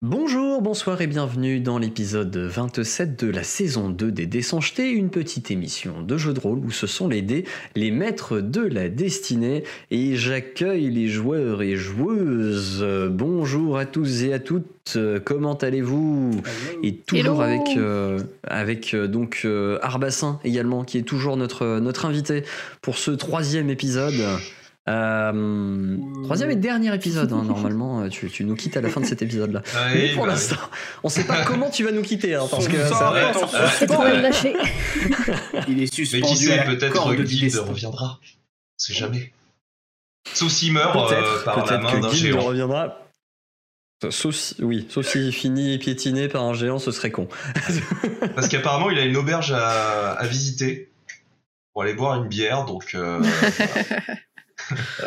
Bonjour, bonsoir et bienvenue dans l'épisode 27 de la saison 2 des Dés sans jeter, une petite émission de jeu de rôle où ce sont les dés, les maîtres de la destinée, et j'accueille les joueurs et joueuses. Bonjour à tous et à toutes, comment allez-vous? Et toujours Hello. avec, euh, avec euh, donc euh, Arbassin également, qui est toujours notre, notre invité pour ce troisième épisode. Euh, troisième et dernier épisode, hein, normalement, euh, tu, tu nous quittes à la fin de cet épisode-là. Mais Oui, pour bah, l'instant, on sait pas comment tu vas nous quitter, hein, parce que ça- me lâcher. Il est Mais suspendu qui sait, peut-être destin. reviendra. C'est jamais. Sauf s'il meurt euh, peut-être, par la peut-être main que d'un Guild géant. reviendra. Sauf si, oui, sauf s'il finit piétiné par un géant, ce serait con. Parce qu'apparemment, il a une auberge à, à visiter pour aller boire une bière. Donc, euh,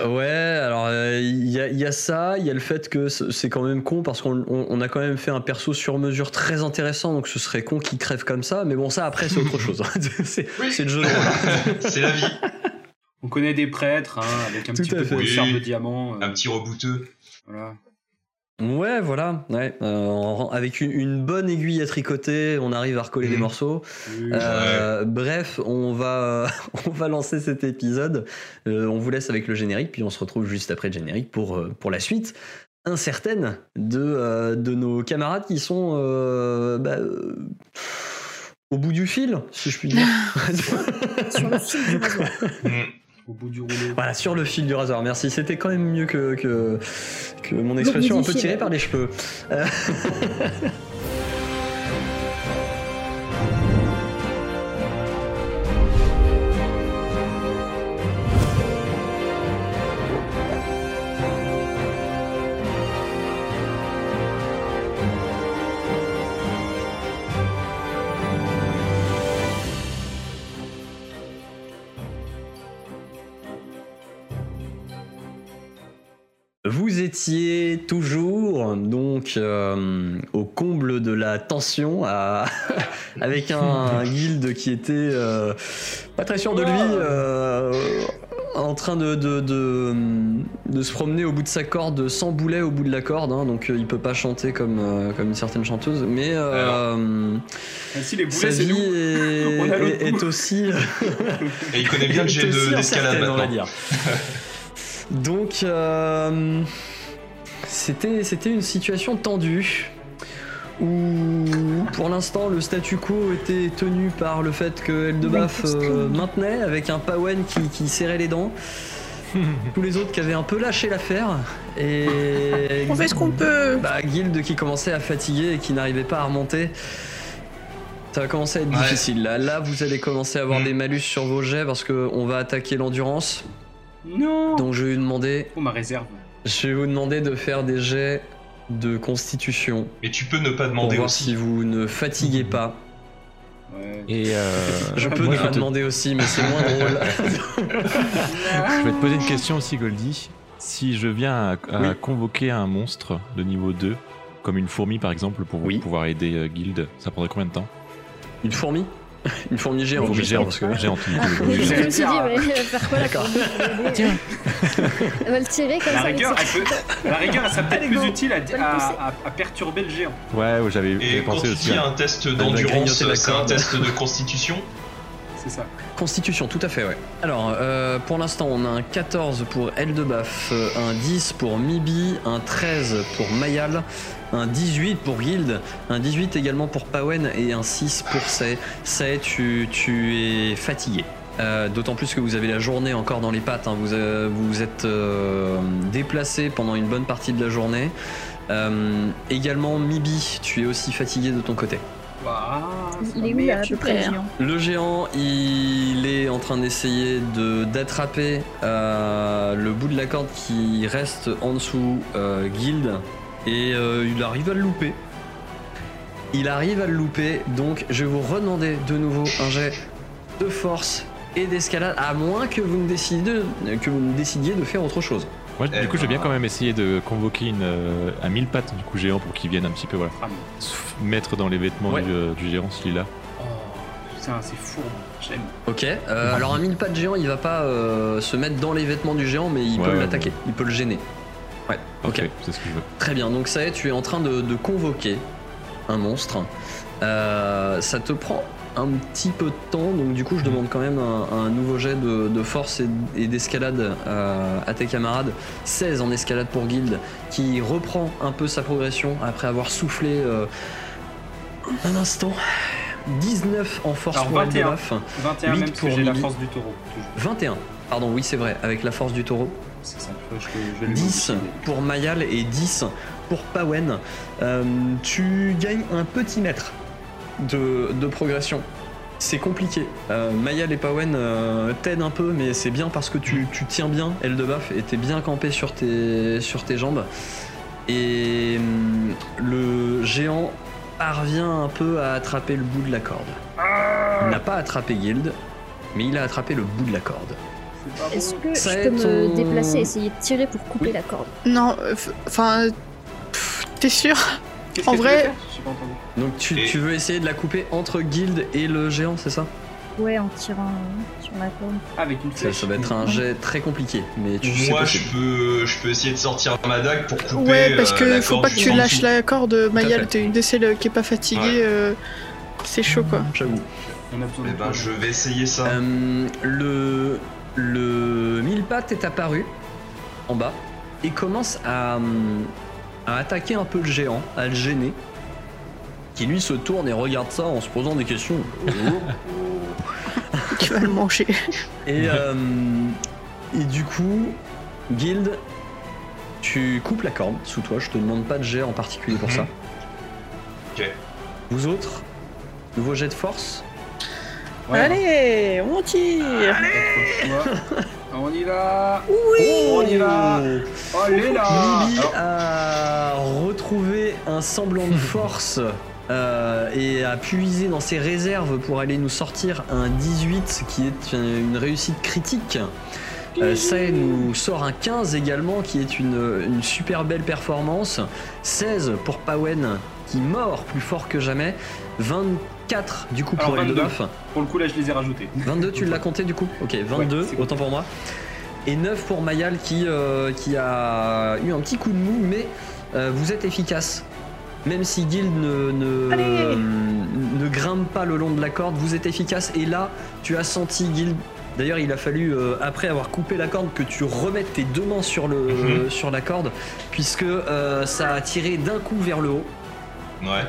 Ouais, alors euh, il y, a- il y a ça, il y a le fait que c'est quand même con parce qu'on on- on a quand même fait un perso sur mesure très intéressant, donc ce serait con qu'il crève comme ça, mais bon, ça après c'est autre chose. c'est Oui. le jeu de rôle. c'est la vie. On connaît des prêtres hein, avec un Tout petit peu fait. de Oui. de diamant. euh, Un petit rebouteux. voilà. Ouais, voilà, ouais. Euh, en- avec une, une bonne aiguille à tricoter, on arrive à recoller Mhm. des morceaux. Oui, Euh, Bref, on va, on va lancer cet épisode. Euh, on vous laisse avec le générique, puis on se retrouve juste après le générique pour, pour la suite incertaine de, euh, de nos camarades qui sont euh, bah, euh, au bout du fil, si je puis dire. Sur le fil du rasoir. Mm. Au bout du rouleau. voilà, sur le fil du rasoir. Merci. C'était quand même mieux que, que, mon expression un peu tirée par les cheveux. donc euh, au comble de la tension à- avec un guild qui était euh, pas très sûr de lui, euh, en train de, de, de, de se promener au bout de sa corde sans boulet au bout de la corde, hein, donc euh, il peut pas chanter comme, euh, comme une certaine chanteuse, mais si les sa boulets, c'est vie nous. est, aussi Et il connaît bien le jet de- d'escalade incertaine, on va maintenant. dire. Donc, euh, c'était c'était une situation tendue où, pour l'instant, le statu quo était tenu par le fait que Eldebaf euh, maintenait avec un Pawen qui, qui serrait les dents. Tous les autres qui avaient un peu lâché l'affaire et On fait ce qu'on peut. bah, Guild qui commençait à fatiguer et qui n'arrivait pas à remonter. Ça va commencer à être Ouais. difficile. Là, là, vous allez commencer à avoir Mm. des malus sur vos jets parce qu'on va attaquer l'endurance. Non Donc je vais vous demander, Oh, ma réserve. Je vais vous demander de faire des jets de constitution Mais tu peux ne pas pour demander voir aussi. si vous ne fatiguez pas. Ouais. Et euh, Je peux moi, ne je pas te- demander aussi, mais c'est moins drôle. je vais te poser une question aussi, Goldie. Si je viens à, à Oui. convoquer un monstre de niveau 2, comme une fourmi par exemple, pour Oui. pouvoir aider euh, Guild, ça prendrait combien de temps? Une fourmi? Une fourmi géante. Fourmi j'espère, géante, parce que- géante, Ah, je me suis dit, mais va faire quoi la Tiens. Elle va le tirer comme La ça. rigueur, elle peut... la rigueur, elle serait peut-être plus utile à, à- à- à perturber le géant. Ouais, ouais, j'avais Et quand pensé tu aussi. dis hein. un test d'endurance, c'est un test de constitution. C'est ça. Constitution, tout à fait, ouais. Alors, euh, pour l'instant, on a un 14 pour Eldebaf, euh, un 10 pour Mibi, un 13 pour Mayal, un 18 pour Guild, un 18 également pour Pawen et un 6 pour Say. Say, tu, tu es fatigué. Euh, D'autant plus que vous avez la journée encore dans les pattes. hein. Vous, euh, vous êtes euh, déplacé pendant une bonne partie de la journée. Euh, également, Mibi, tu es aussi fatigué de ton côté. Waouh, Il est où mais là à tu peu près perds. géant Le géant, il est en train d'essayer de d'attraper euh, le bout de la corde qui reste en dessous euh, Guild et euh, il arrive à le louper. Il arrive à le louper, donc je vais vous redemander de nouveau un jet de force et d'escalade, à moins que vous ne décidiez de, que vous ne décidiez de faire autre chose. Moi, Eh du coup, je vais bien ben. quand même essayer de convoquer une, euh, un mille pattes du coup géant pour qu'il vienne un petit peu voilà, Ah, mais- mettre dans les vêtements Ouais. du, euh, du géant s'il est là. Oh, putain, c'est fourbe. J'aime. Ok. euh, alors un mille pas de géant, il va pas euh, se mettre dans les vêtements du géant, mais il Ouais, peut ouais, l'attaquer, il peut le gêner. Ouais, ok. C'est ce que je veux. Très bien, donc ça y est, tu es en train de, de convoquer un monstre. Euh, ça te prend un petit peu de temps, donc du coup je demande quand même un, un nouveau jet de, de force et, d'escalade euh, à tes camarades. 16 en escalade pour Guild, qui reprend un peu sa progression après avoir soufflé euh, un instant. 19 en force Alors, pour 21. Eldebaf. 21 Huit même pour j'ai la force du taureau. toujours. 21, pardon, oui c'est vrai, avec la force du taureau. C'est ça, je, je, je vais le 10 modifier. pour Mayal et 10 pour Pawen. Euh, tu gagnes un petit mètre de, de progression. C'est compliqué. Euh, Mayal et Pawen euh, t'aident un peu, mais c'est bien parce que tu, tu tiens bien, Eldebaf, et t'es bien campé sur tes, sur tes jambes. Et hum, le géant parvient un peu à attraper le bout de la corde. Il n'a pas attrapé Guild, mais il a attrapé le bout de la corde. Est-ce que Ça je peux me ton- déplacer et essayer de tirer pour couper Oui. la corde? Non, euh, enfin. T'es sûr? En que tu vrai- veux faire J'ai pas entendu. Donc tu, Et- tu veux essayer de la couper entre Guild et le géant, c'est ça? Ouais, en tirant sur la corde. Ah, Avec une Ça, flèche. ça va être un jet très compliqué, mais tu sais Moi, je peux, je peux essayer de sortir ma dague pour couper. Ouais, parce euh, que la faut pas que tu lâches la corde. Mayal. T'es une décelle qui est pas fatiguée. Ouais. euh, c'est chaud quoi. J'avoue. Eh ben, je vais essayer ça. Euh, le le mille pattes est apparu en bas et commence à, à attaquer un peu le géant, à le gêner. Qui lui se tourne et regarde ça en se posant des questions. Tu vas le manger. Et, euh, et du coup, Guild, tu coupes la corde sous toi. Je te demande pas de jet en particulier pour ça. Ok. Vous autres, nouveau jet de force? Ouais, Allez, on tire choix. On y va Oui On y va Oh, Allez là Lily Alors, a retrouvé un semblant de force euh, et a puisé dans ses réserves pour aller nous sortir un 18 qui est une réussite critique. Euh, Sae nous sort un 15 également qui est une, une super belle performance. 16 pour Pawen qui mord plus fort que jamais. 24 du coup pour Alors, 22. Eldebaf. Pour le coup, là, je les ai rajoutés. 22, tu l'as compté du coup Ok, 22, Ouais, c'est autant pour moi. Et 9 pour Mayal qui, euh, qui a eu un petit coup de mou, mais euh, vous êtes efficace. Même si Guild ne, ne, Allez ne grimpe pas le long de la corde, vous êtes efficace. Et là, tu as senti Guild. D'ailleurs, il a fallu, euh, après avoir coupé la corde, que tu remettes tes deux mains sur, le, Mhm. sur la corde, puisque euh, ça a tiré d'un coup vers le haut. Ouais.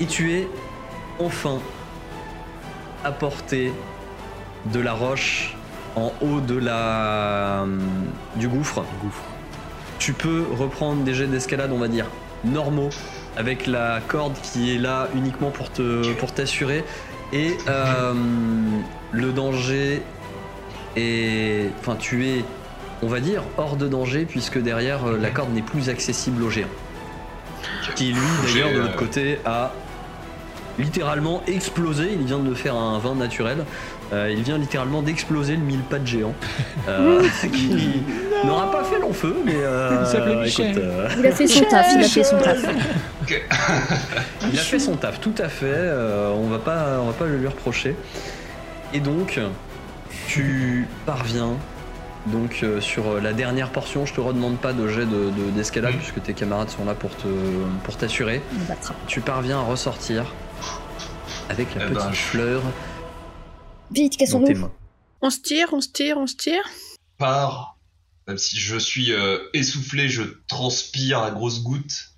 Et tu es enfin à portée de la roche en haut de la du gouffre. Gouffre. Tu peux reprendre des jets d'escalade, on va dire, normaux, avec la corde qui est là uniquement pour te pour t'assurer. Et euh, le danger est. Enfin, tu es, on va dire, hors de danger, puisque derrière, euh, la corde n'est plus accessible au géant. Qui, lui, d'ailleurs, de l'autre euh, côté, a littéralement explosé. Il vient de faire un vin naturel. Euh, il vient littéralement d'exploser le mille pattes géant. euh, qui n'aura pas fait long feu, mais. euh, Il s'appelait écoute, Michel. euh, Il a fait son taf, il a fait son taf. il a fait son taf, tout à fait. euh, on va pas, on va pas le lui reprocher. Et donc, tu parviens. Donc euh, sur euh, la dernière portion, je te redemande pas de jet de- de- d'escalade Mhm. puisque tes camarades sont là pour te pour t'assurer. Tu parviens à ressortir avec la Eh petite ben, fleur Vite, cassons-nous. On se tire, on se tire, on se tire. Par. Même si je suis euh, essoufflé, je transpire à grosses gouttes.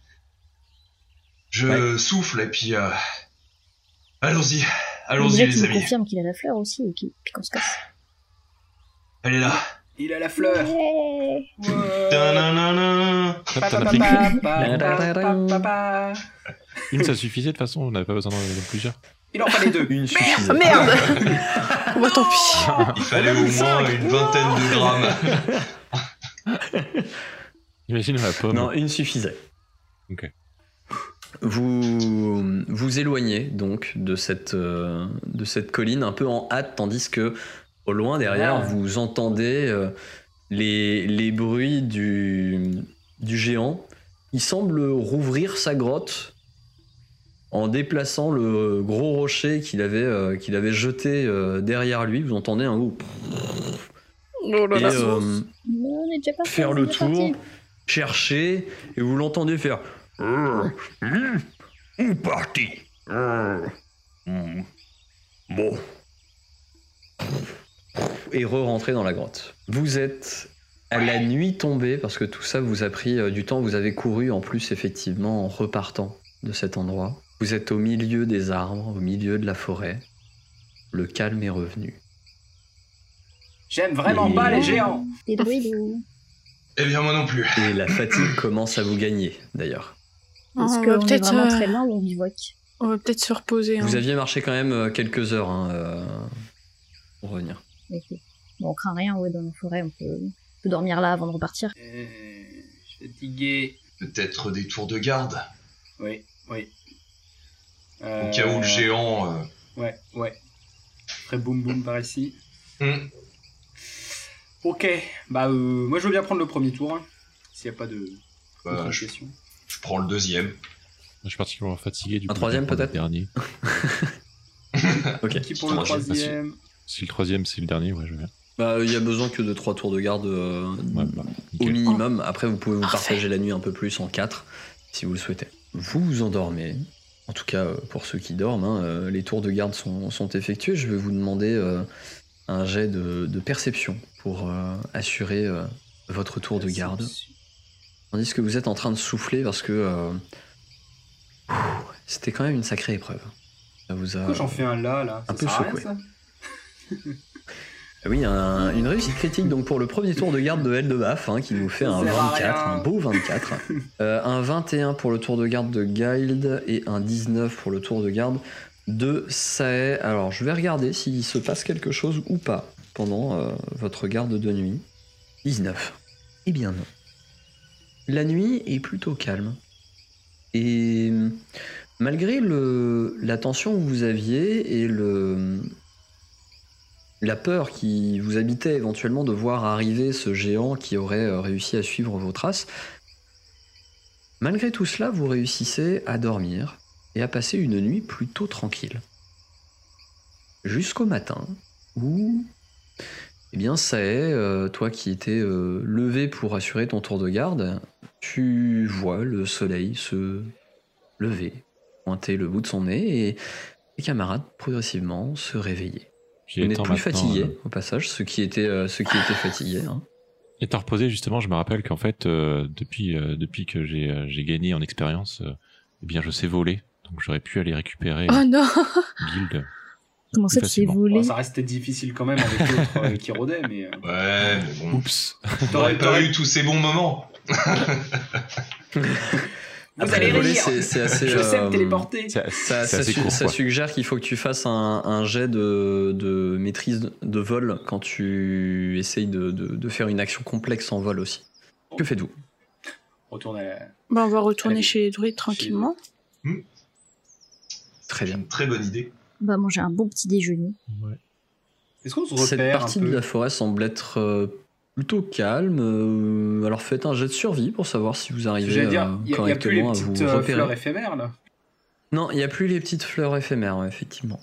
Je souffle et puis. euh, Allons-y. Allons-y, les amis. confirme qu'il a la fleur aussi et puis qu'on se casse. Elle est là. Il a la fleur Ouais. Une, ça suffisait de toute façon, on n'avait pas besoin d'en de plusieurs. Il en fallait deux. Une suffisait. Ah merde Bah tant pis. Il fallait au moins une vingtaine de grammes. Imagine la pomme. Non, une suffisait. Ok. Vous vous éloignez donc de cette, euh, de cette colline un peu en hâte, tandis que au loin derrière, Ah. vous entendez euh, les, les bruits du, du géant. Il semble rouvrir sa grotte en déplaçant le gros rocher qu'il avait, euh, qu'il avait jeté euh, derrière lui. Vous entendez un goût. Oh là Et là. euh, Mais on est déjà parti. faire on est le déjà tour. parti. cherchez et vous l'entendez faire. Où parti hum, Bon. et re-rentrer dans la grotte. Vous êtes à la nuit tombée, parce que tout ça vous a pris du temps, vous avez couru en plus effectivement en repartant de cet endroit. Vous êtes au milieu des arbres, au milieu de la forêt. Le calme est revenu. J'aime vraiment Et- pas les géants. Des druides ou. Eh bien, moi non plus. Et la fatigue commence à vous gagner d'ailleurs. On va qu'on est peut-être vraiment euh, très loin ou on bivouaque on va peut-être se reposer. Vous hein. aviez marché quand même euh, quelques heures hein, euh, pour revenir. Ok. Bon, on craint rien, ouais, dans la forêt, on peut, on peut dormir là avant de repartir. Euh, fatigué. Peut-être des tours de garde. Oui, oui. Au Euh, cas où le géant. euh, Ouais, ouais. Très boum boum par ici. hum, Ok, bah euh, moi je veux bien prendre le premier tour. hein, S'il n'y a pas de bah, je, prends le deuxième. Je suis particulièrement fatigué du Un coup. troisième, peut-être le Dernier. Ok. Qui pour le Troisième, Si le troisième c'est le dernier, ouais, je veux bien. Bah, il y a besoin que de trois tours de garde euh, Ouais, bah, au minimum. Après, vous pouvez vous Parfait. partager la nuit un peu plus en quatre, si vous le souhaitez. Vous vous endormez. En tout cas, euh, pour ceux qui dorment, hein, euh, les tours de garde sont, sont effectués. Je vais vous demander euh, un jet de, de perception pour assurer votre tour de garde. Tandis que vous êtes en train de souffler parce que c'était quand même une sacrée épreuve. Ça vous a... Pourquoi j'en fais un là, là? un Ça peu secoué. Ah Oui, un- une réussite critique donc pour le premier tour de garde de L de Baf, hein, qui nous fait un Ça sert à 24, rien. un beau 24. Euh, un 21 pour le tour de garde de Guild et un 19 pour le tour de garde de Sae. Alors, je vais regarder s'il se passe quelque chose ou pas pendant euh, votre garde de nuit. 19. Eh bien non. La nuit est plutôt calme. Et malgré le, la tension que vous aviez et le, la peur qui vous habitait éventuellement de voir arriver ce géant qui aurait euh, réussi à suivre vos traces, malgré tout cela, vous réussissez à dormir et à passer une nuit plutôt tranquille. Jusqu'au matin, où, eh bien, ça est, euh, toi qui étais euh, levé pour assurer ton tour de garde, tu vois le soleil se lever, pointer le bout de son nez et tes camarades progressivement se réveiller. J'y Vous n'êtes étant plus fatigué, euh, au passage, ceux qui étaient, euh, ceux qui étaient fatigués. hein. Étant reposé, justement, je me rappelle qu'en fait, euh, depuis, euh, depuis que j'ai euh, j'ai gagné en expérience, euh, eh bien, je sais voler. Donc, j'aurais pu aller récupérer Oh non Guild. Comment ça, tu sais voler Bon, ça restait difficile quand même avec l'autre euh, qui rôdait, mais. euh, Ouais, mais bon. Oups T'aurais pas eu tous ces bons moments. Vous Après, allez voler, c'est c'est assez. Je sais euh, me téléporter Ça, Ça, c'est ça assez su- court, ça quoi. suggère qu'il faut que tu fasses un, un jet de, de maîtrise de vol quand tu essayes de, de- de faire une action complexe en vol aussi. Que faites-vous? Retourne à la. Bah, on va retourner chez les druides tranquillement. Très C'est bien. une très bonne idée. On va manger un bon petit déjeuner. Est-ce qu'on se Cette partie un peu de la forêt semble être euh, plutôt calme. euh, alors faites un jet de survie pour savoir si vous arrivez dire, euh, il n'y a, plus les correctement à vous euh, fleurs repérer. éphémères là. Non, il n'y a plus les petites fleurs éphémères, effectivement.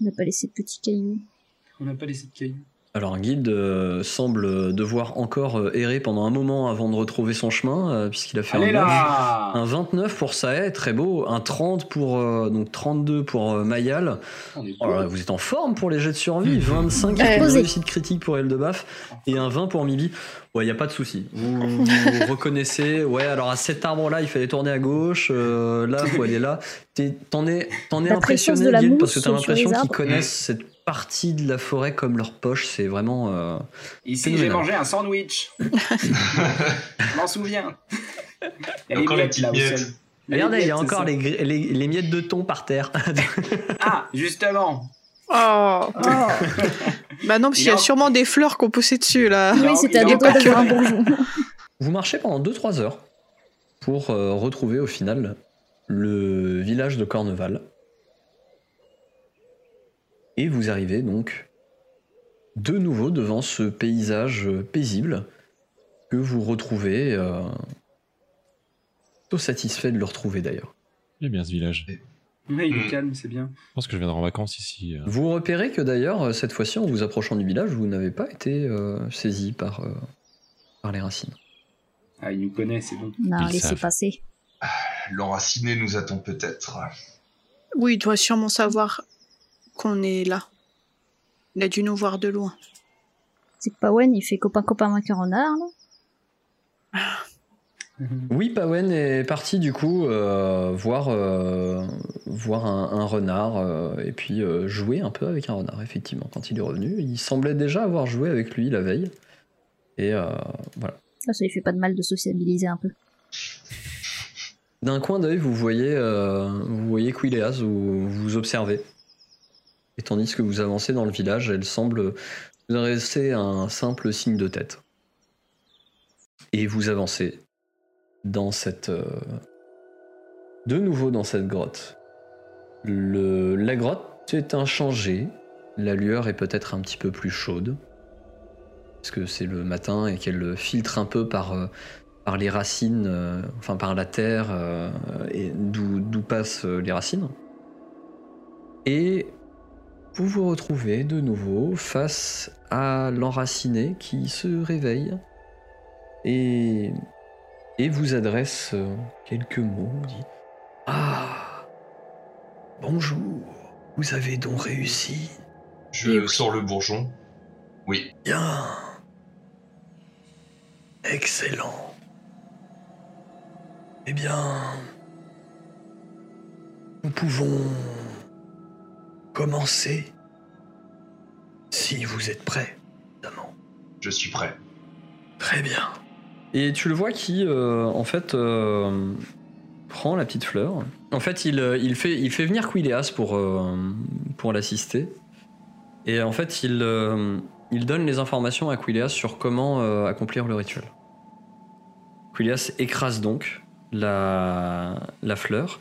On n'a pas laissé de petits cailloux. On n'a pas laissé de cailloux. Alors Guild euh, semble devoir encore euh, errer pendant un moment avant de retrouver son chemin, euh, puisqu'il a fait Allez un 9. là Un 29 pour Sae, très beau. Un 30 pour. euh, donc 32 pour euh, Mayal. Oh beau. vous êtes en forme pour les jets de survie. 25 Ouais. pour réussite critique pour Eldebaf. Et un 20 pour Mibi. Ouais, il n'y a pas de souci. Vous, vous reconnaissez. Ouais, alors à cet arbre-là, il fallait tourner à gauche. euh, là, faut aller là. T'es- T'en es, t'en es impressionné, de la Guild, parce que t'as l'impression qu'ils connaissent cette partie de la forêt comme leur poche. C'est vraiment. euh, Ici, j'ai mangé un sandwich. Je m'en souviens. Il y a Encore les miettes, petites. Les Regardez, il y a encore les, gri- les, les miettes de thon par terre. Ah, justement. Oh Oh Bah non, parce Il qu'il y a sûrement des fleurs qu'on poussait dessus là. Oui, c'était à doigts d'avoir un bourgeon. Vous marchez pendant 2-3 heures pour euh, retrouver au final le village de Corneval. Et vous arrivez donc de nouveau devant ce paysage paisible que vous retrouvez, euh, plutôt satisfait de le retrouver d'ailleurs. Il est bien ce village. Il est Mm. calme, c'est bien. Je pense que je viendrai en vacances ici. euh. Vous repérez que d'ailleurs, euh, cette fois-ci, en vous approchant du village, vous n'avez pas été euh, saisi par, euh, par les racines. Ah, il nous connaît, c'est bon. Non, Ils laissez savent. passer. L'enraciné nous attend peut-être. Oui, il doit sûrement savoir qu'on est là. Il a dû nous voir de loin. C'est que Pawen, il fait copain-copain avec un renard, là. Oui, Pawen est parti du coup euh, voir, euh, voir un, un renard euh, et puis euh, jouer un peu avec un renard, effectivement, quand il est revenu. Il semblait déjà avoir joué avec lui la veille. Et euh, voilà. Là, ça lui fait pas de mal de sociabiliser un peu. D'un coin d'œil, vous voyez, euh, vous voyez Quileas, vous vous observez. Et tandis que vous avancez dans le village, elle semble vous adresser un simple signe de tête. Et vous avancez dans cette. euh, de nouveau dans cette grotte. Le, la grotte est inchangée. La lueur est peut-être un petit peu plus chaude. Parce que c'est le matin et qu'elle filtre un peu par. euh, par les racines, euh, enfin par la terre et d'où passent les racines. Et vous vous retrouvez de nouveau face à l'enraciné qui se réveille et, et vous adresse euh, quelques mots. dit Ah Bonjour, vous avez donc réussi? Je oui. sors le bourgeon. Oui. Bien. Excellent. Eh bien, nous pouvons commencer si vous êtes prêts, évidemment. Je suis prêt. Très bien. Et tu le vois qui, euh, en fait, euh, prend la petite fleur. En fait, il, euh, il, fait, il fait venir Quileas pour, euh, pour l'assister. Et en fait, il, euh, il donne les informations à Quileas sur comment euh, accomplir le rituel. Quileas écrase donc la, la fleur.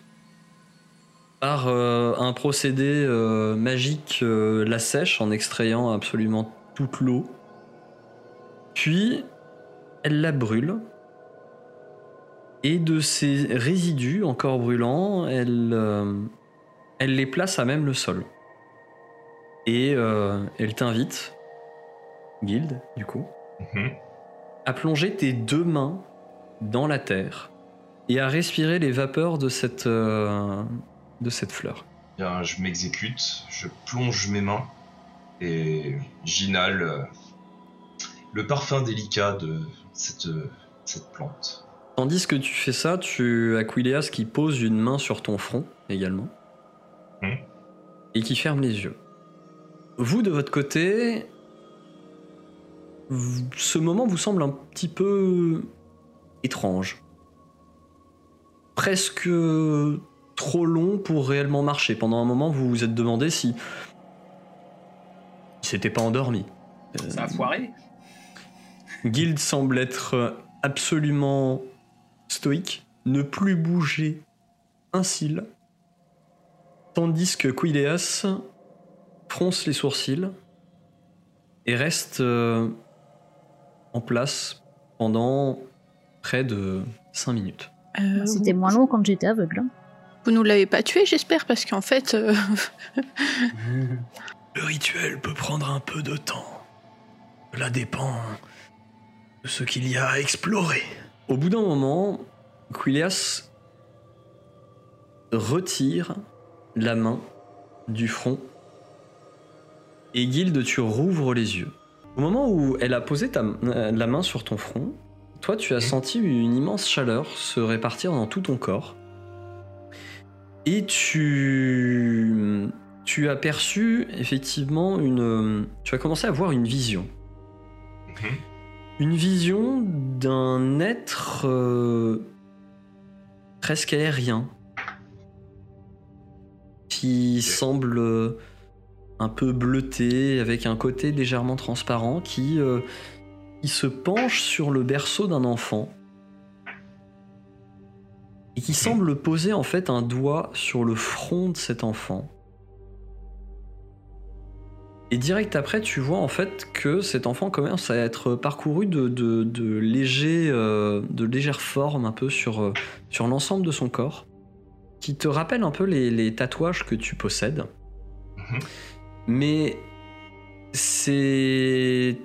Par euh, un procédé euh, magique, euh, la sèche en extrayant absolument toute l'eau. Puis, elle la brûle. Et de ces résidus encore brûlants, elle, elle les place à même le sol. Et elle t'invite, Guilde, du coup, Mhm. à plonger tes deux mains dans la terre et à respirer les vapeurs de cette, euh, de cette fleur. Bien, je m'exécute, je plonge mes mains et j'inhale euh, le parfum délicat de cette, cette plante. Tandis que tu fais ça, tu as Quileas qui pose une main sur ton front également Hmm. et qui ferme les yeux. Vous, de votre côté, ce moment vous semble un petit peu étrange. Presque trop long pour réellement marcher. Pendant un moment, vous vous êtes demandé si il s'était pas endormi. Euh, Ça a foiré Guild semble être absolument stoïque, ne plus bouger un cil, tandis que Quileas fronce les sourcils et reste euh, en place pendant près de 5 minutes. Euh, C'était moins long quand j'étais aveugle. hein. Vous nous l'avez pas tué, j'espère, parce qu'en fait, euh, Le rituel peut prendre un peu de temps. Cela dépend de ce qu'il y a à explorer. Au bout d'un moment, Quilias retire la main du front et Guilde, tu rouvres les yeux. Au moment où elle a posé ta, euh, la main sur ton front, toi tu as senti une immense chaleur se répartir dans tout ton corps. Et tu, tu as perçu effectivement une. Tu as commencé à voir une vision. Mhm. Une vision d'un être euh, presque aérien qui semble euh, un peu bleuté avec un côté légèrement transparent qui, euh, qui se penche sur le berceau d'un enfant et qui semble poser en fait un doigt sur le front de cet enfant. Et direct après, tu vois en fait que cet enfant commence à être parcouru de, de, de légers, euh, de légères formes un peu sur, euh, sur l'ensemble de son corps, qui te rappellent un peu les, les tatouages que tu possèdes. Mhm. Mais c'est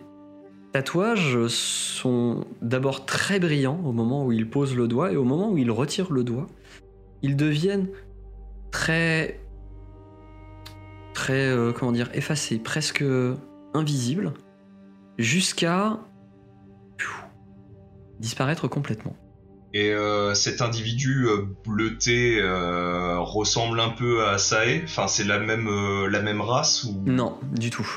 tatouages sont d'abord très brillants au moment où il pose le doigt et au moment où il retire le doigt, ils deviennent très très euh, comment dire effacés, presque invisibles jusqu'à disparaître complètement. Et euh, cet individu euh, bleuté euh, ressemble un peu à Sae? Enfin, c'est la même, la même race ou... Non, du tout.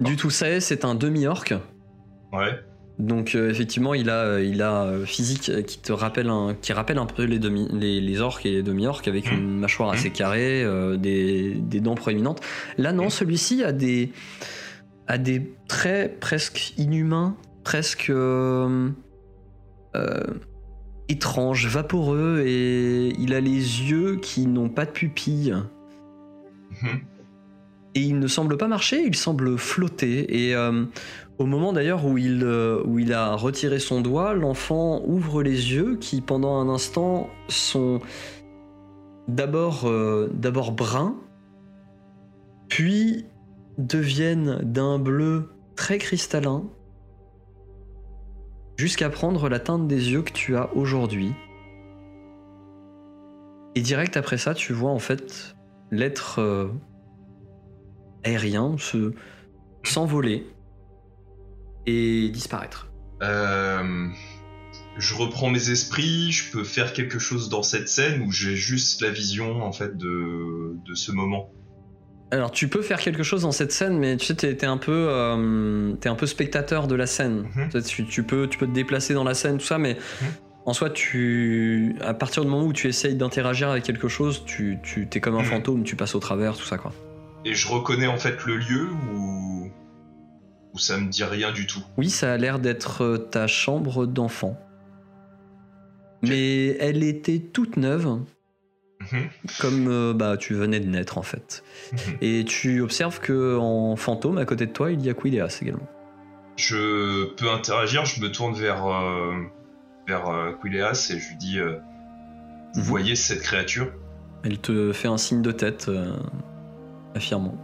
Du tout, ça est, c'est un demi-orc. Ouais. Donc euh, effectivement, il a, euh, il a euh, physique qui te rappelle un, qui rappelle un peu les demi, les, les orques et les demi-orques avec Mhm. une mâchoire assez carrée, euh, des, des dents proéminentes. Là non, Mhm. celui-ci a des, a des traits presque inhumains, presque euh, étranges, vaporeux et il a les yeux qui n'ont pas de pupilles. Mhm. Et il ne semble pas marcher, il semble flotter. Et au moment d'ailleurs où, il, euh, où il a retiré son doigt, l'enfant ouvre les yeux qui pendant un instant sont d'abord euh, d'abord bruns, puis deviennent d'un bleu très cristallin, jusqu'à prendre la teinte des yeux que tu as aujourd'hui. Et direct après ça, tu vois en fait l'être euh, aérien se s'envoler et disparaître. Euh, je reprends mes esprits, je peux faire quelque chose dans cette scène où j'ai juste la vision en fait de, de ce moment? Alors tu peux faire quelque chose dans cette scène, mais tu sais t'es t'es un peu euh, t'es un peu spectateur de la scène. Mhm. Tu, tu- tu peux tu peux te déplacer dans la scène tout ça, mais Mhm. en soi tu à partir du moment où tu essayes d'interagir avec quelque chose, tu tu t'es comme un Mhm. fantôme, tu passes au travers tout ça quoi. Et je reconnais en fait le lieu où, où ça me dit rien du tout. Oui, ça a l'air d'être euh, ta chambre d'enfant, mais elle était toute neuve. Mhm. comme euh, bah, tu venais de naître en fait. Mhm. Et tu observes que en fantôme, à côté de toi, il y a Quileas également. Je peux interagir, je me tourne vers, euh, vers euh, Quileas et je lui dis euh, Vous Mhm. voyez cette créature? Elle te fait un signe de tête, affirmant.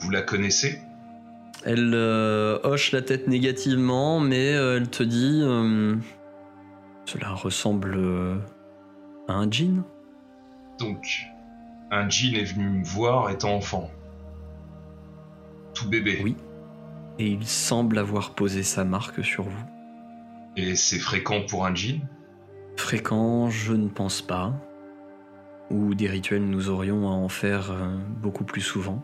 Vous la connaissez? Elle euh, hoche la tête négativement, mais euh, elle te dit euh, Cela ressemble à un djinn Donc, un djinn est venu me voir étant enfant. Tout bébé. Oui. Et il semble avoir posé sa marque sur vous. Et c'est fréquent pour un djinn? Fréquent, je ne pense pas. Ou des rituels, nous aurions à en faire beaucoup plus souvent.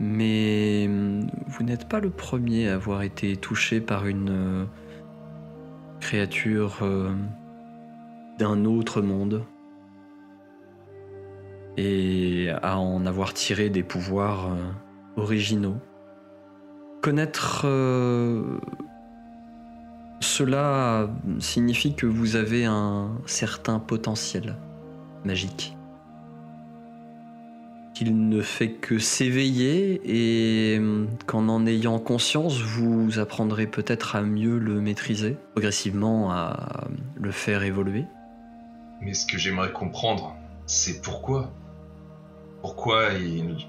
Mais hum, vous n'êtes pas le premier à avoir été touché par une euh, créature euh, d'un autre monde. Et à en avoir tiré des pouvoirs euh, originaux. Connaître cela signifie que vous avez un certain potentiel magique. Qu'il ne fait que s'éveiller et hum, qu'en en ayant conscience, vous apprendrez peut-être à mieux le maîtriser, progressivement à le faire évoluer. Mais ce que j'aimerais comprendre, c'est pourquoi. Pourquoi il,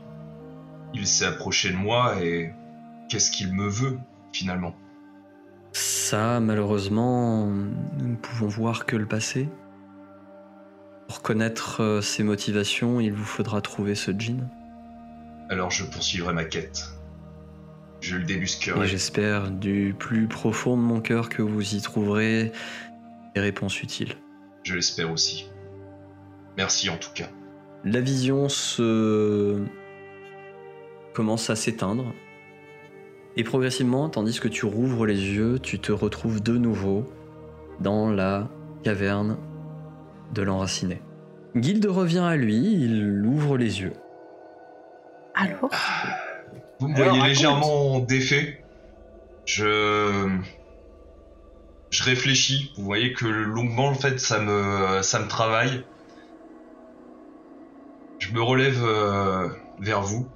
il s'est approché de moi et qu'est-ce qu'il me veut finalement? Ça, malheureusement, nous ne pouvons voir que le passé. Pour connaître euh, ses motivations, il vous faudra trouver ce djinn. Alors je poursuivrai ma quête. Je le Et débusquerai. j'espère du plus profond de mon cœur que vous y trouverez des réponses utiles. Je l'espère aussi. Merci en tout cas. La vision se commence à s'éteindre. Et progressivement, tandis que tu rouvres les yeux, tu te retrouves de nouveau dans la caverne de l'enraciné. Guilde revient à lui, il ouvre les yeux. Alors Vous me voyez légèrement défait. Je. Je réfléchis. Vous voyez que longuement, en fait, ça me, ça me travaille. Je me relève euh, vers vous.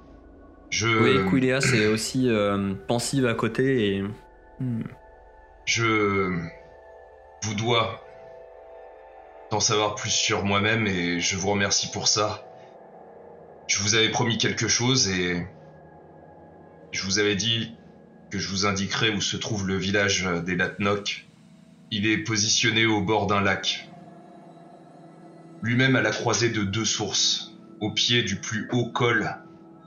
Je. Oui, Quileas est aussi euh, pensive à côté et. Hmm. Je vous dois d'en savoir plus sur moi-même et je vous remercie pour ça. Je vous avais promis quelque chose et je vous avais dit que je vous indiquerai où se trouve le village des Latnok. Il est positionné au bord d'un lac. Lui-même à la croisée de deux sources, au pied du plus haut col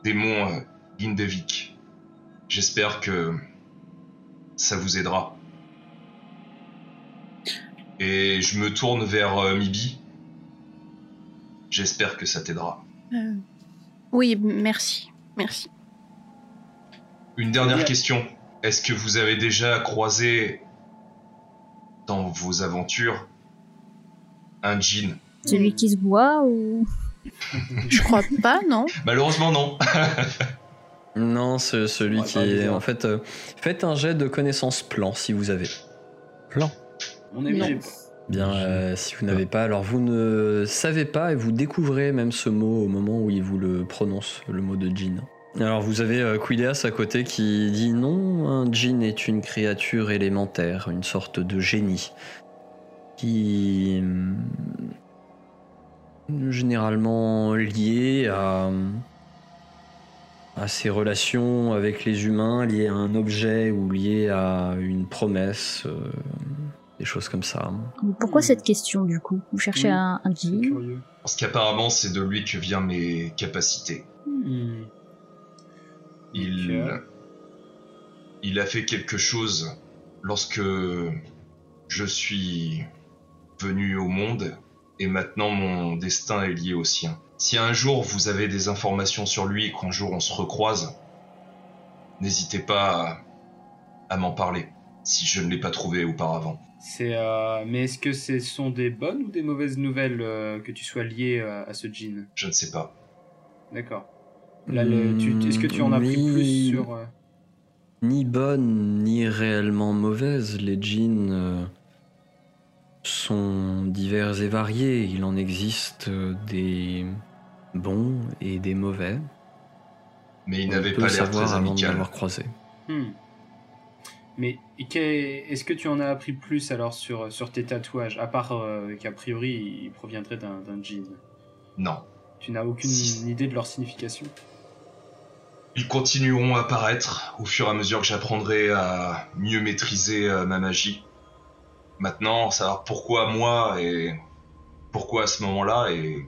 des monts euh, Lindevik. J'espère que ça vous aidera. Et je me tourne vers euh, Mibi. J'espère que ça t'aidera. Euh, Oui, merci. Merci. Une dernière question. Est-ce que vous avez déjà croisé dans vos aventures un djinn? Celui qui se boit ou? Je crois pas, non Malheureusement non. Non, c'est celui Ouais, qui est. En fait, euh, faites un jet de connaissance plan si vous avez. Plan. On est Non. Bien, euh, si vous n'avez pas, alors vous ne savez pas et vous découvrez même ce mot au moment où il vous le prononce, le mot de djinn. Alors vous avez euh, Quileas à côté qui dit non, un djinn est une créature élémentaire, une sorte de génie qui hum, généralement lié à à ses relations avec les humains, lié à un objet ou lié à une promesse, euh, des choses comme ça. Pourquoi Hmm. cette question du coup? Vous cherchez Hmm. un, un curieux. Parce qu'apparemment c'est de lui que viennent mes capacités. Hmm. Il, il a fait quelque chose lorsque je suis venu au monde et maintenant mon destin est lié au sien. Si un jour vous avez des informations sur lui et qu'un jour on se recroise, n'hésitez pas à, à m'en parler si je ne l'ai pas trouvé auparavant. C'est, euh, mais est-ce que ce sont des bonnes ou des mauvaises nouvelles euh, que tu sois lié euh, à ce djinn? Je ne sais pas. D'accord. Là, tu- est-ce que tu en as pris plus sur Ni bonne, ni réellement mauvaise. Les euh, sont divers et variés. Il en existe des bons et des mauvais. Mais il On n'avait peut pas l'air savoir très avant de amical. croisé. hmm. Mais est-ce que tu en as appris plus alors sur, sur tes tatouages, à part euh, qu'a priori ils proviendraient d'un djinn Non. Tu n'as aucune Si. idée de leur signification? Ils continueront à apparaître au fur et à mesure que j'apprendrai à mieux maîtriser euh, ma magie. Maintenant, savoir pourquoi moi et pourquoi à ce moment-là et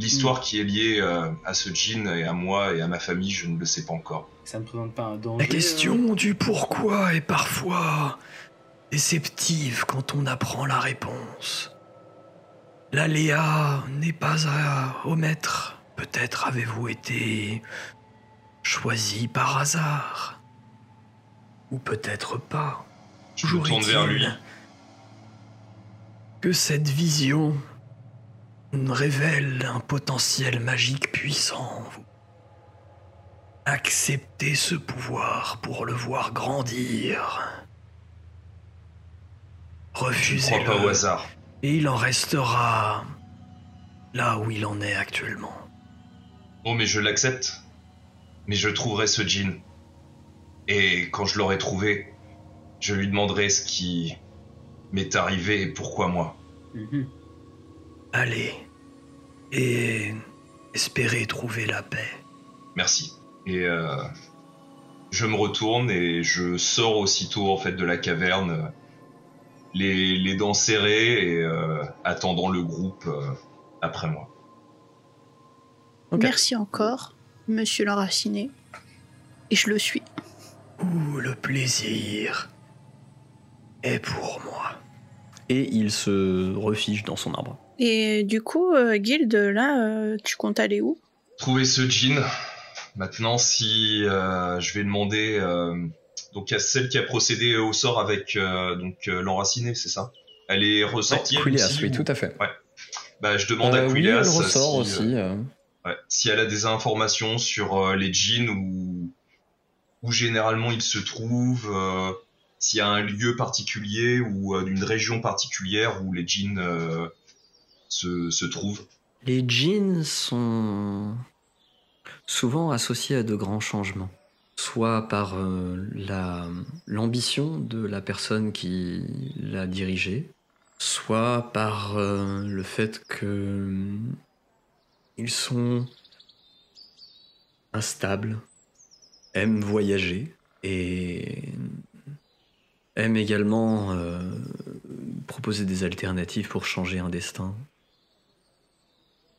l'histoire qui est liée euh, à ce djinn et à moi et à ma famille, je ne le sais pas encore. Ça ne présente pas un danger La question du pourquoi est parfois déceptive quand on apprend la réponse. L'aléa n'est pas à omettre. Peut-être avez-vous été choisi par hasard. Ou peut-être pas. Je me Toujours tourne vers est-il lui. Que cette vision révèle un potentiel magique puissant en vous. Acceptez ce pouvoir pour le voir grandir. Refusez-le. crois pas au hasard. Et il en restera là où il en est actuellement. Oh, mais je l'accepte. Mais je trouverai ce djinn. Et quand je l'aurai trouvé, je lui demanderai ce qui m'est arrivé et pourquoi moi. Mhm. Allez. Et espérez trouver la paix. Merci. Et euh, je me retourne et je sors aussitôt en fait de la caverne, les, les dents serrées et euh, attendant le groupe euh, après moi. Merci encore, monsieur l'enraciné. Et je le suis. Ouh, le plaisir est pour moi. Et il se refiche dans son arbre. Et du coup, euh, Guild, là, euh, tu comptes aller où? Trouver ce djinn. Maintenant, si euh, je vais demander euh, donc à celle qui a procédé au sort avec euh, donc euh, l'enraciné, c'est ça? Elle est ressortie aussi, oui, ou- tout à fait. Bah, je demande Euh, à oui, Quileas elle ressort si, aussi. euh. Ouais. Si elle a des informations sur euh, les djinns ou où généralement ils se trouvent, euh, s'il y a un lieu particulier ou euh, d'une région particulière où les euh, se. Les djinns sont souvent associés à de grands changements, soit par euh, la- l'ambition de la personne qui l'a dirigé, soit par euh, le fait que ils sont instables, aiment voyager, et aime également euh, proposer des alternatives pour changer un destin.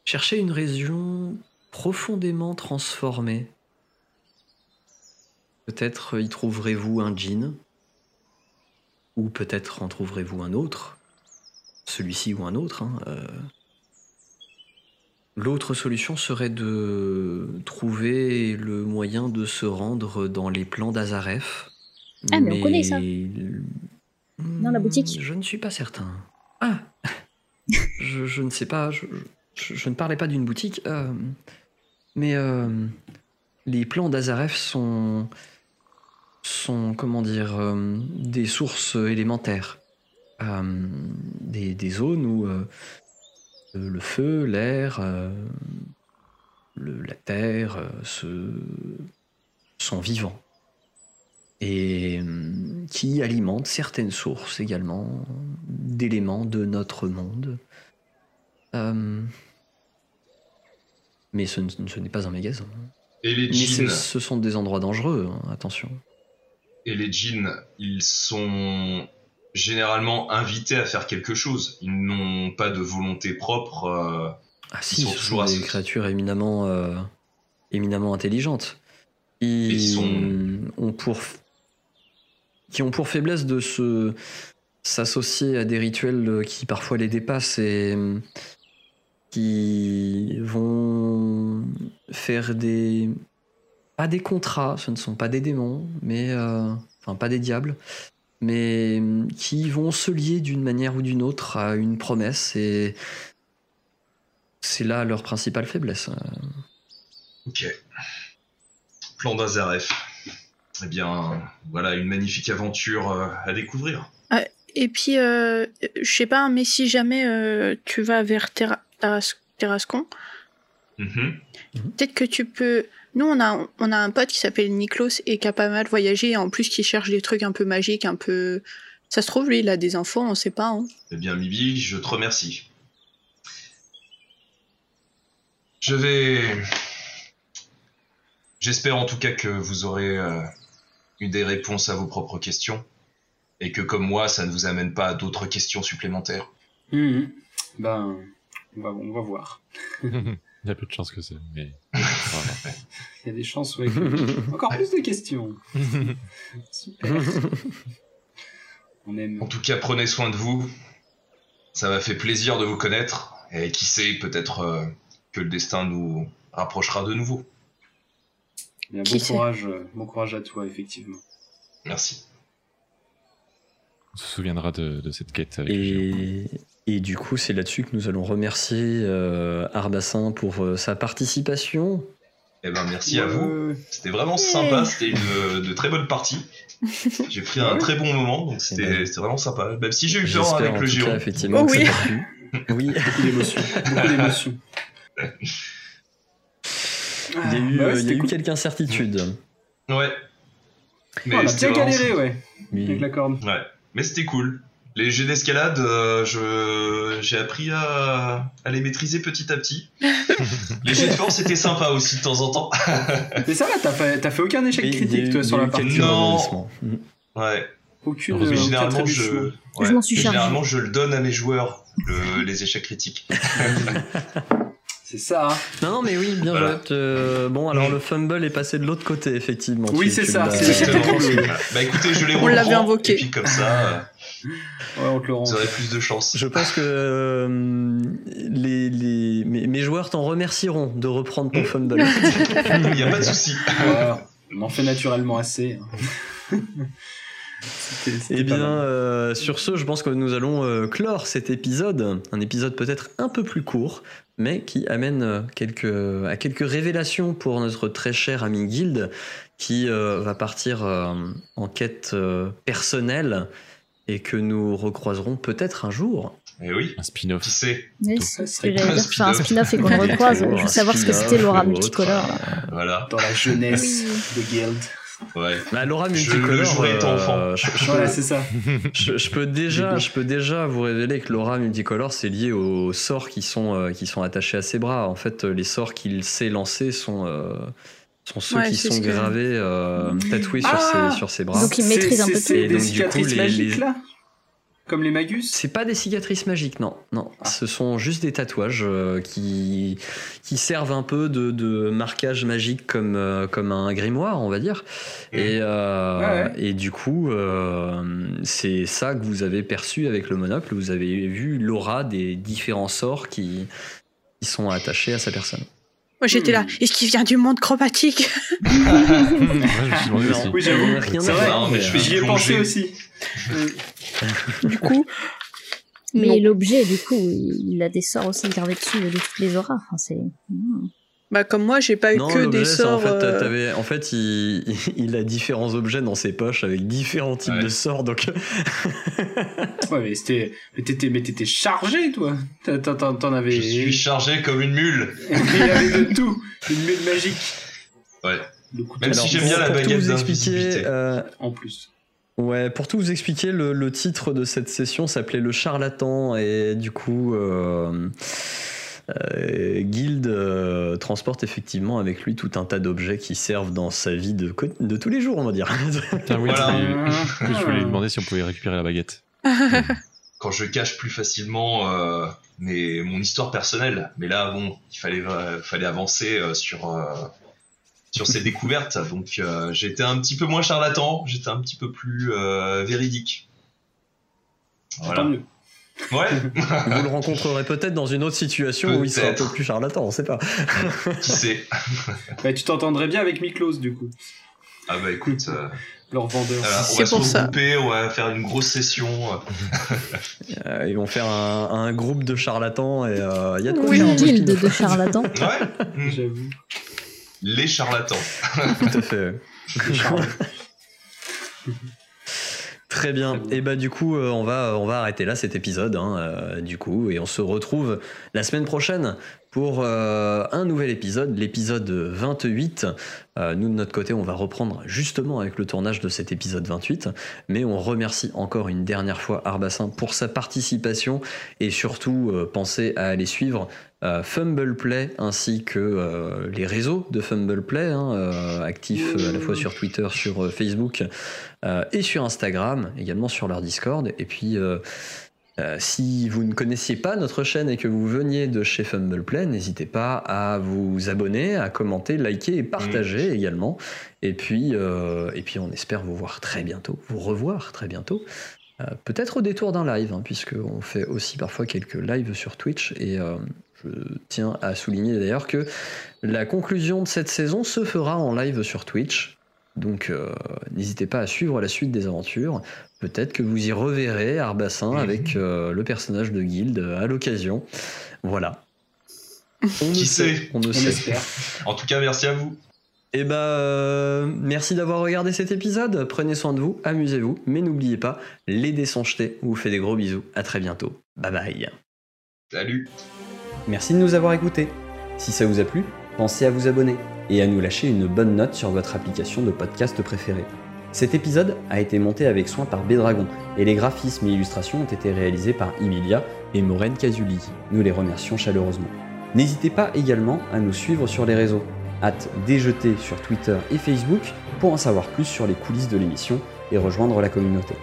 Cherchez une région profondément transformée. Peut-être y trouverez-vous un djinn, ou peut-être en trouverez-vous un autre, celui-ci ou un autre. hein, euh. L'autre solution serait de trouver le moyen de se rendre dans les plans d'Azaref. Ah, mais on connaît ça. Dans la boutique. Je ne suis pas certain. Ah je, je ne sais pas, je, je- ne parlais pas d'une boutique. euh, mais euh, les plans d'Azaref sont, sont, comment dire, euh, des sources élémentaires. Des, zones où le feu, l'air, la terre se, sont vivants. Et qui alimentent certaines sources également d'éléments de notre monde. Mais ce, n'est pas un magasin. Et les Mais ce, sont des endroits dangereux, hein, attention. et les djinns, ils sont généralement invités à faire quelque chose. Ils n'ont pas de volonté propre. euh, Ah si, sont ce toujours sont des créatures éminemment, euh, éminemment intelligentes. Ils, Ils sont- ont pour, qui ont pour faiblesse de se s'associer à des rituels euh, qui parfois les dépassent et qui vont faire des pas des contrats, ce ne sont pas des démons, mais euh, enfin pas des diables, mais euh, qui vont se lier d'une manière ou d'une autre à une promesse et c'est là leur principale faiblesse. Ok. Plan d'Azaref. Eh bien, voilà une magnifique aventure euh, à découvrir. Et puis, euh, je sais pas, mais si jamais euh, tu vas vers Terra- Terras- Terrascon, Mhm. peut-être que tu peux. Nous, on a, on a un pote qui s'appelle Niklos et qui a pas mal voyagé, et en plus qui cherche des trucs un peu magiques, un peu. Ça se trouve, lui, il a des enfants, on sait pas. Hein. Eh bien, Mibi, je te remercie. Je vais. J'espère en tout cas que vous aurez euh, eu des réponses à vos propres questions et que, comme moi, ça ne vous amène pas à d'autres questions supplémentaires. Mhm. Ben, on va, on va voir. Il y a peu de chance que c'est, mais. Il y a des chances, ouais. que- Encore plus de questions. Super. On aime. En tout cas, prenez soin de vous. Ça m'a fait plaisir de vous connaître et qui sait, peut-être euh, que le destin nous rapprochera de nouveau. Bien, bon courage, euh, bon courage à toi, effectivement. Merci. On se souviendra de, de cette quête avec le géant. Et, et du coup, c'est là-dessus que nous allons remercier euh, Arbassin pour euh, sa participation. Eh ben, merci à vous. C'était vraiment sympa, c'était une euh, de très bonne partie. J'ai pris un très bon moment, donc Eh c'était ben, c'était vraiment sympa. Même si j'ai eu peur avec en le géant. effectivement, Oh oui. Oui, Beaucoup d'émotions. Beaucoup d'émotions. il y a eu, Bah ouais, il y a c'était eu cool. quelques incertitudes. Ouais. Mais Oh, on a c'était bien vraiment- galéré, ouais, Oui. avec la corde. Ouais. Mais c'était cool. Les jeux d'escalade, euh, je j'ai appris à, à les maîtriser petit à petit. les jets de force c'était sympa aussi de temps en temps. Mais ça va, t'as fait, t'as fait aucun échec critique, toi, sur la partie. Non. Ouais. Aucune. Mais aucun généralement je, ouais. Je m'en suis Mais chargé. généralement je le donne à mes joueurs le- les échecs critiques. C'est ça. hein. Non, non, mais oui, bien Voilà. joué. Euh, bon, alors le fumble est passé de l'autre côté, effectivement. Oui, c'est ça, c'est- bah écoutez, je les On l'avait invoqué. Et puis comme ça, euh, Ouais, on te le rend. vous aurez plus de chance. Je pense que euh, les, les- mes, mes joueurs t'en remercieront de reprendre ton fumble. Il n'y a pas de souci. Ouais, on en fait naturellement assez. hein. Eh bien, euh, sur ce, je pense que nous allons euh, clore cet épisode. Un épisode peut-être un peu plus court, mais qui amène euh, quelques, à quelques révélations pour notre très cher ami Guild, qui euh, va partir euh, en quête euh, personnelle et que nous recroiserons peut-être un jour. Et oui, Un spin-off. qui sait Oui, c'est ce que j'allais un dire. Faire un spin-off. et qu'on le recroise. Je veux savoir ce que c'était Laura multicolore. là. Voilà. Dans la jeunesse de Guild. Ouais. Bah, Laura Je multicolore. le euh, enfant. je- je- Voilà, c'est ça. Je, je peux déjà, je peux déjà vous révéler que l'aura multicolore, c'est lié aux sorts qui sont, euh, qui sont attachés à ses bras. En fait, euh, les sorts qu'il sait lancer sont, euh, sont ceux Ouais, qui sont ce que- gravés, euh, tatoués Ah sur, ses, sur ses bras. Donc, il maîtrise C'est- un peu tout. C'est des donc, du coup, cicatrices les- magiques les- là? Comme les magus? C'est pas des cicatrices magiques, non. Non, Ah. ce sont juste des tatouages euh, qui, qui servent un peu de, de marquage magique comme, euh, comme un grimoire, on va dire. Et, euh, Ouais, ouais. et du coup, euh, c'est ça que vous avez perçu avec le monocle. Vous avez vu l'aura des différents sorts qui, qui sont attachés à sa personne. Moi, j'étais là. Est-ce qu'il vient du monde chromatique suis demandé aussi. Oui, j'avoue. Rien à voir, euh, fais J'y ai pensé aussi. Du coup, Mais l'objet, du coup, il a des sorts aussi gravés dessus de toutes les auras. Enfin, c'est. Bah comme moi, j'ai pas eu Non, que des sorts. En fait, euh, en fait il, il a différents objets dans ses poches avec différents types Ouais. de sorts. Donc, Ouais, mais c'était, mais t'étais, mais t'étais chargé, toi. T'en, t'en, t'en avais. Je suis chargé comme une mule. Il y avait de tout. Une mule magique. Ouais. Même si j'aime bien la baguette vous expliquer, euh, en plus. Ouais, pour tout vous expliquer, le, le titre de cette session s'appelait Le Charlatan et du coup, euh, euh, Guild euh, transporte effectivement avec lui tout un tas d'objets qui servent dans sa vie de, tous les jours, on va dire. Putain, oui, Voilà. je voulais- lui demander si on pouvait récupérer la baguette. Quand je cache plus facilement euh, mes, mon histoire personnelle. Mais là, bon, il fallait, euh, fallait avancer euh, sur, euh, sur ces découvertes. Donc euh, j'étais un petit peu moins charlatan, j'étais un petit peu plus euh, véridique. Tant Voilà. mieux. Ouais, vous le rencontrerez peut-être dans une autre situation où il sera un peu plus charlatan, on sait pas. qui sait Bah, tu t'entendrais bien avec Miklos, du coup. Ah bah écoute, euh, Leur vendeur. on C'est va se ça. regrouper, on va faire une grosse session. Euh, ils vont faire un, un groupe de charlatans et euh, il y a de quoi Oui. Une guilde de charlatans. Ouais, J'avoue. les charlatans. Tout à fait. Les charlatans. Très bien. Très bien. Et bah du coup, euh, on va on va arrêter là cet épisode, hein, euh, du coup, et on se retrouve la semaine prochaine pour euh, un nouvel épisode, l'épisode 28. Euh, nous de notre côté, on va reprendre justement avec le tournage de cet épisode 28, mais on remercie encore une dernière fois Arbassin pour sa participation et surtout euh, pensez à aller suivre euh, Fumble Play ainsi que euh, les réseaux de Fumble Play, hein, euh, actifs à la fois sur Twitter, sur Facebook et sur Instagram, également sur leur Discord. Et puis, euh, si vous ne connaissiez pas notre chaîne et que vous veniez de chez Fumble Play, n'hésitez pas à vous abonner, à commenter, liker et partager également. Et puis, euh, et puis, on espère vous voir très bientôt, vous revoir très bientôt. Euh, Peut-être au détour d'un live, hein, puisqu'on fait aussi parfois quelques lives sur Twitch. Et je tiens à souligner d'ailleurs que la conclusion de cette saison se fera en live sur Twitch. Donc euh, n'hésitez pas à suivre la suite des aventures. Peut-être que vous y reverrez Arbassin Mhm. avec euh, le personnage de Guild euh, à l'occasion. Voilà. On Qui sait, sait on ne On sait. espère. En tout cas, merci à vous. Et bah, euh, merci d'avoir regardé cet épisode. Prenez soin de vous, amusez-vous, mais n'oubliez pas, les dés sont jetés. On vous fait des gros bisous. À très bientôt. Bye bye. Salut. Merci de nous avoir écoutés. Si ça vous a plu, pensez à vous abonner et à nous lâcher une bonne note sur votre application de podcast préférée. Cet épisode a été monté avec soin par Bédragon et les graphismes et illustrations ont été réalisés par Emilia et Maureen Casuli. Nous les remercions chaleureusement. N'hésitez pas également à nous suivre sur les réseaux. Hâte déjeter sur Twitter et Facebook pour en savoir plus sur les coulisses de l'émission et rejoindre la communauté.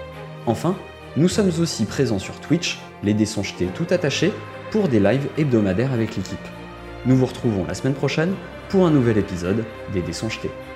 Enfin, nous sommes aussi présents sur Twitch, les dés sont jetés tout attachés, pour des lives hebdomadaires avec l'équipe. Nous vous retrouvons la semaine prochaine pour un nouvel épisode des dés.